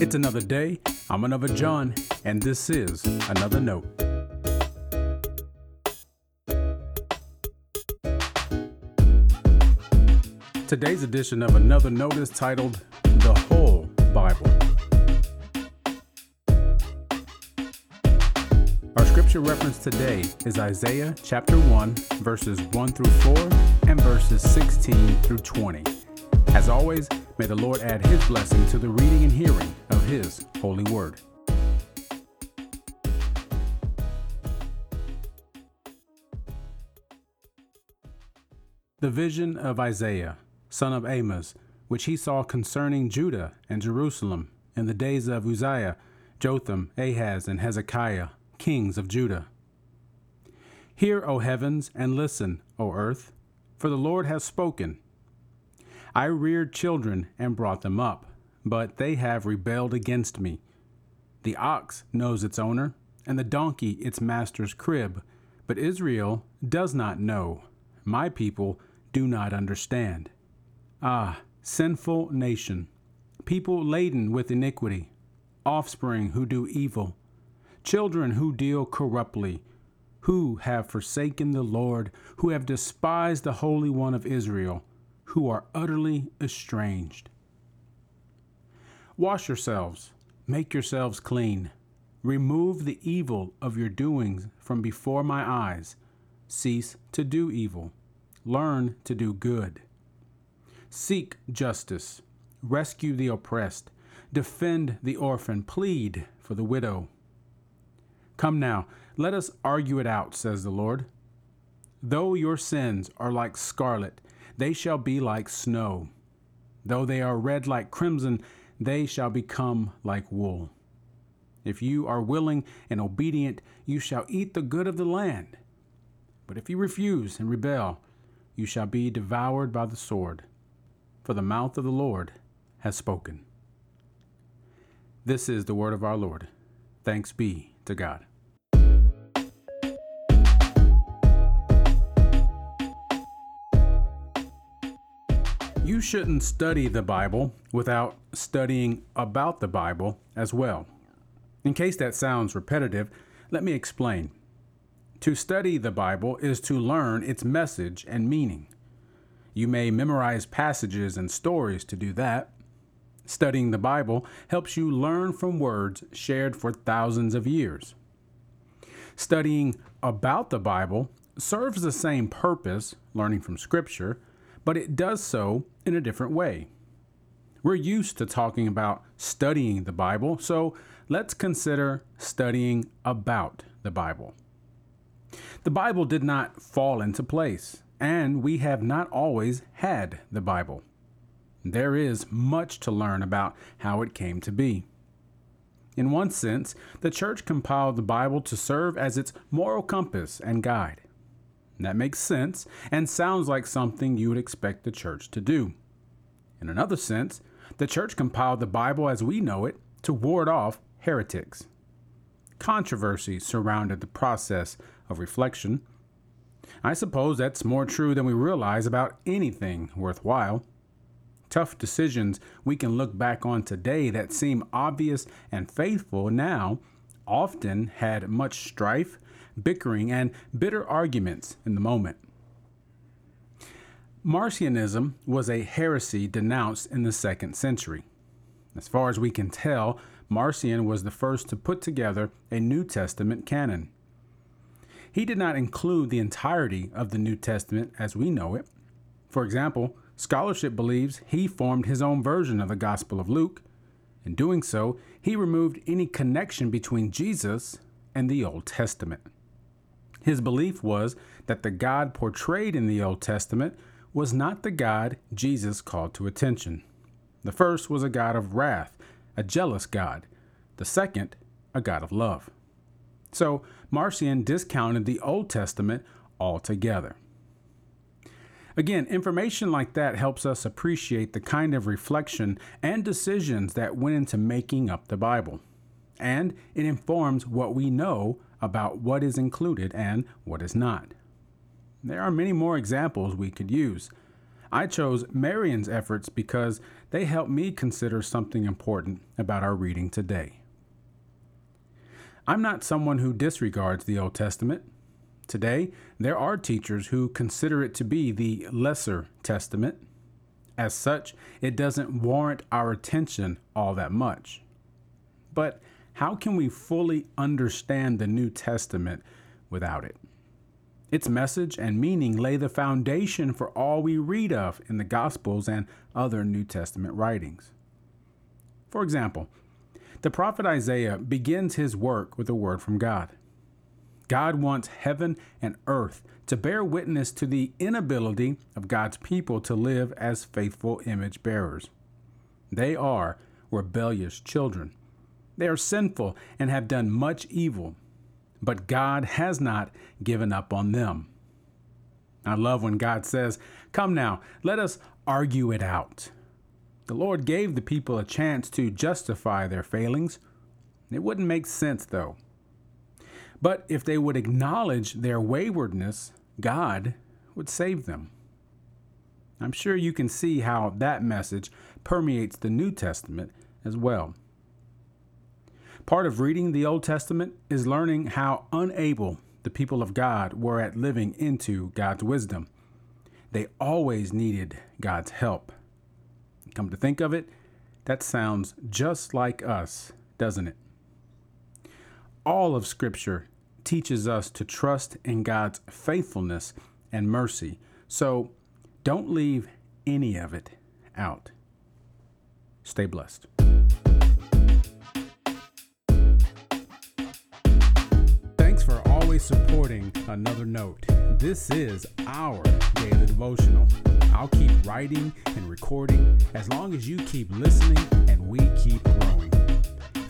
It's another day. I'm another John, and this is another note. Today's edition of another note is titled The Whole Bible. Our scripture reference today is Isaiah chapter 1, verses 1 through 4 and verses 16 through 20. As always, may the Lord add his blessing to the reading and hearing his holy word. The vision of Isaiah, son of Amos, which he saw concerning Judah and Jerusalem in the days of Uzziah, Jotham, Ahaz, and Hezekiah, kings of Judah. Hear, O heavens, and listen, O earth, for the Lord has spoken. I reared children and brought them up, but they have rebelled against me. The ox knows its owner, and the donkey its master's crib, but Israel does not know. My people do not understand. Ah, sinful nation, people laden with iniquity, offspring who do evil, children who deal corruptly, who have forsaken the Lord, who have despised the Holy One of Israel who are utterly estranged. Wash yourselves, make yourselves clean. Remove the evil of your doings from before my eyes. Cease to do evil. Learn to do good. Seek justice. Rescue the oppressed. Defend the orphan. Plead for the widow. Come now, let us argue it out, says the Lord. Though your sins are like scarlet, they shall be like snow. Though they are red like crimson, they shall become like wool. If you are willing and obedient, you shall eat the good of the land. But if you refuse and rebel, you shall be devoured by the sword, for the mouth of the Lord has spoken. This is the word of our Lord. Thanks be to God. You shouldn't study the Bible without studying about the Bible as well. In case that sounds repetitive, let me explain. To study the Bible is to learn its message and meaning. You may memorize passages and stories to do that. Studying the Bible helps you learn from words shared for thousands of years. Studying about the Bible serves the same purpose, learning from Scripture, but it does so in a different way. We're used to talking about studying the Bible, so let's consider studying about the Bible. The Bible did not fall into place, and we have not always had the Bible. There is much to learn about how it came to be. In one sense, the church compiled the Bible to serve as its moral compass and guide. That makes sense and sounds like something you would expect the church to do. In another sense, the church compiled the Bible as we know it to ward off heretics. Controversy surrounded the process of reflection. I suppose that's more true than we realize about anything worthwhile. Tough decisions we can look back on today that seem obvious and faithful now often had much strife bickering, and bitter arguments in the moment. Marcionism was a heresy denounced in the second century. As far as we can tell, Marcion was the first to put together a New Testament canon. He did not include the entirety of the New Testament as we know it. For example, scholarship believes he formed his own version of the Gospel of Luke. In doing so, he removed any connection between Jesus and the Old Testament. His belief was that the God portrayed in the Old Testament was not the God Jesus called to attention. The first was a God of wrath, a jealous God. The second, a God of love. So Marcion discounted the Old Testament altogether. Again, information like that helps us appreciate the kind of reflection and decisions that went into making up the Bible. And it informs what we know about what is included and what is not. There are many more examples we could use. I chose Marcion's efforts because they help me consider something important about our reading today. I'm not someone who disregards the Old Testament. Today, there are teachers who consider it to be the Lesser Testament. As such, it doesn't warrant our attention all that much. But how can we fully understand the New Testament without it? Its message and meaning lay the foundation for all we read of in the Gospels and other New Testament writings. For example, the prophet Isaiah begins his work with a word from God. God wants heaven and earth to bear witness to the inability of God's people to live as faithful image bearers. They are rebellious children. They are sinful and have done much evil, but God has not given up on them. I love when God says, Come now, let us argue it out. The Lord gave the people a chance to justify their failings. It wouldn't make sense, though. But if they would acknowledge their waywardness, God would save them. I'm sure you can see how that message permeates the New Testament as well. Part of reading the Old Testament is learning how unable the people of God were at living into God's wisdom. They always needed God's help. Come to think of it, that sounds just like us, doesn't it? All of Scripture teaches us to trust in God's faithfulness and mercy. So don't leave any of it out. Stay blessed. Thanks for always supporting Another Note. This is our daily devotional. I'll keep writing and recording as long as you keep listening and we keep growing.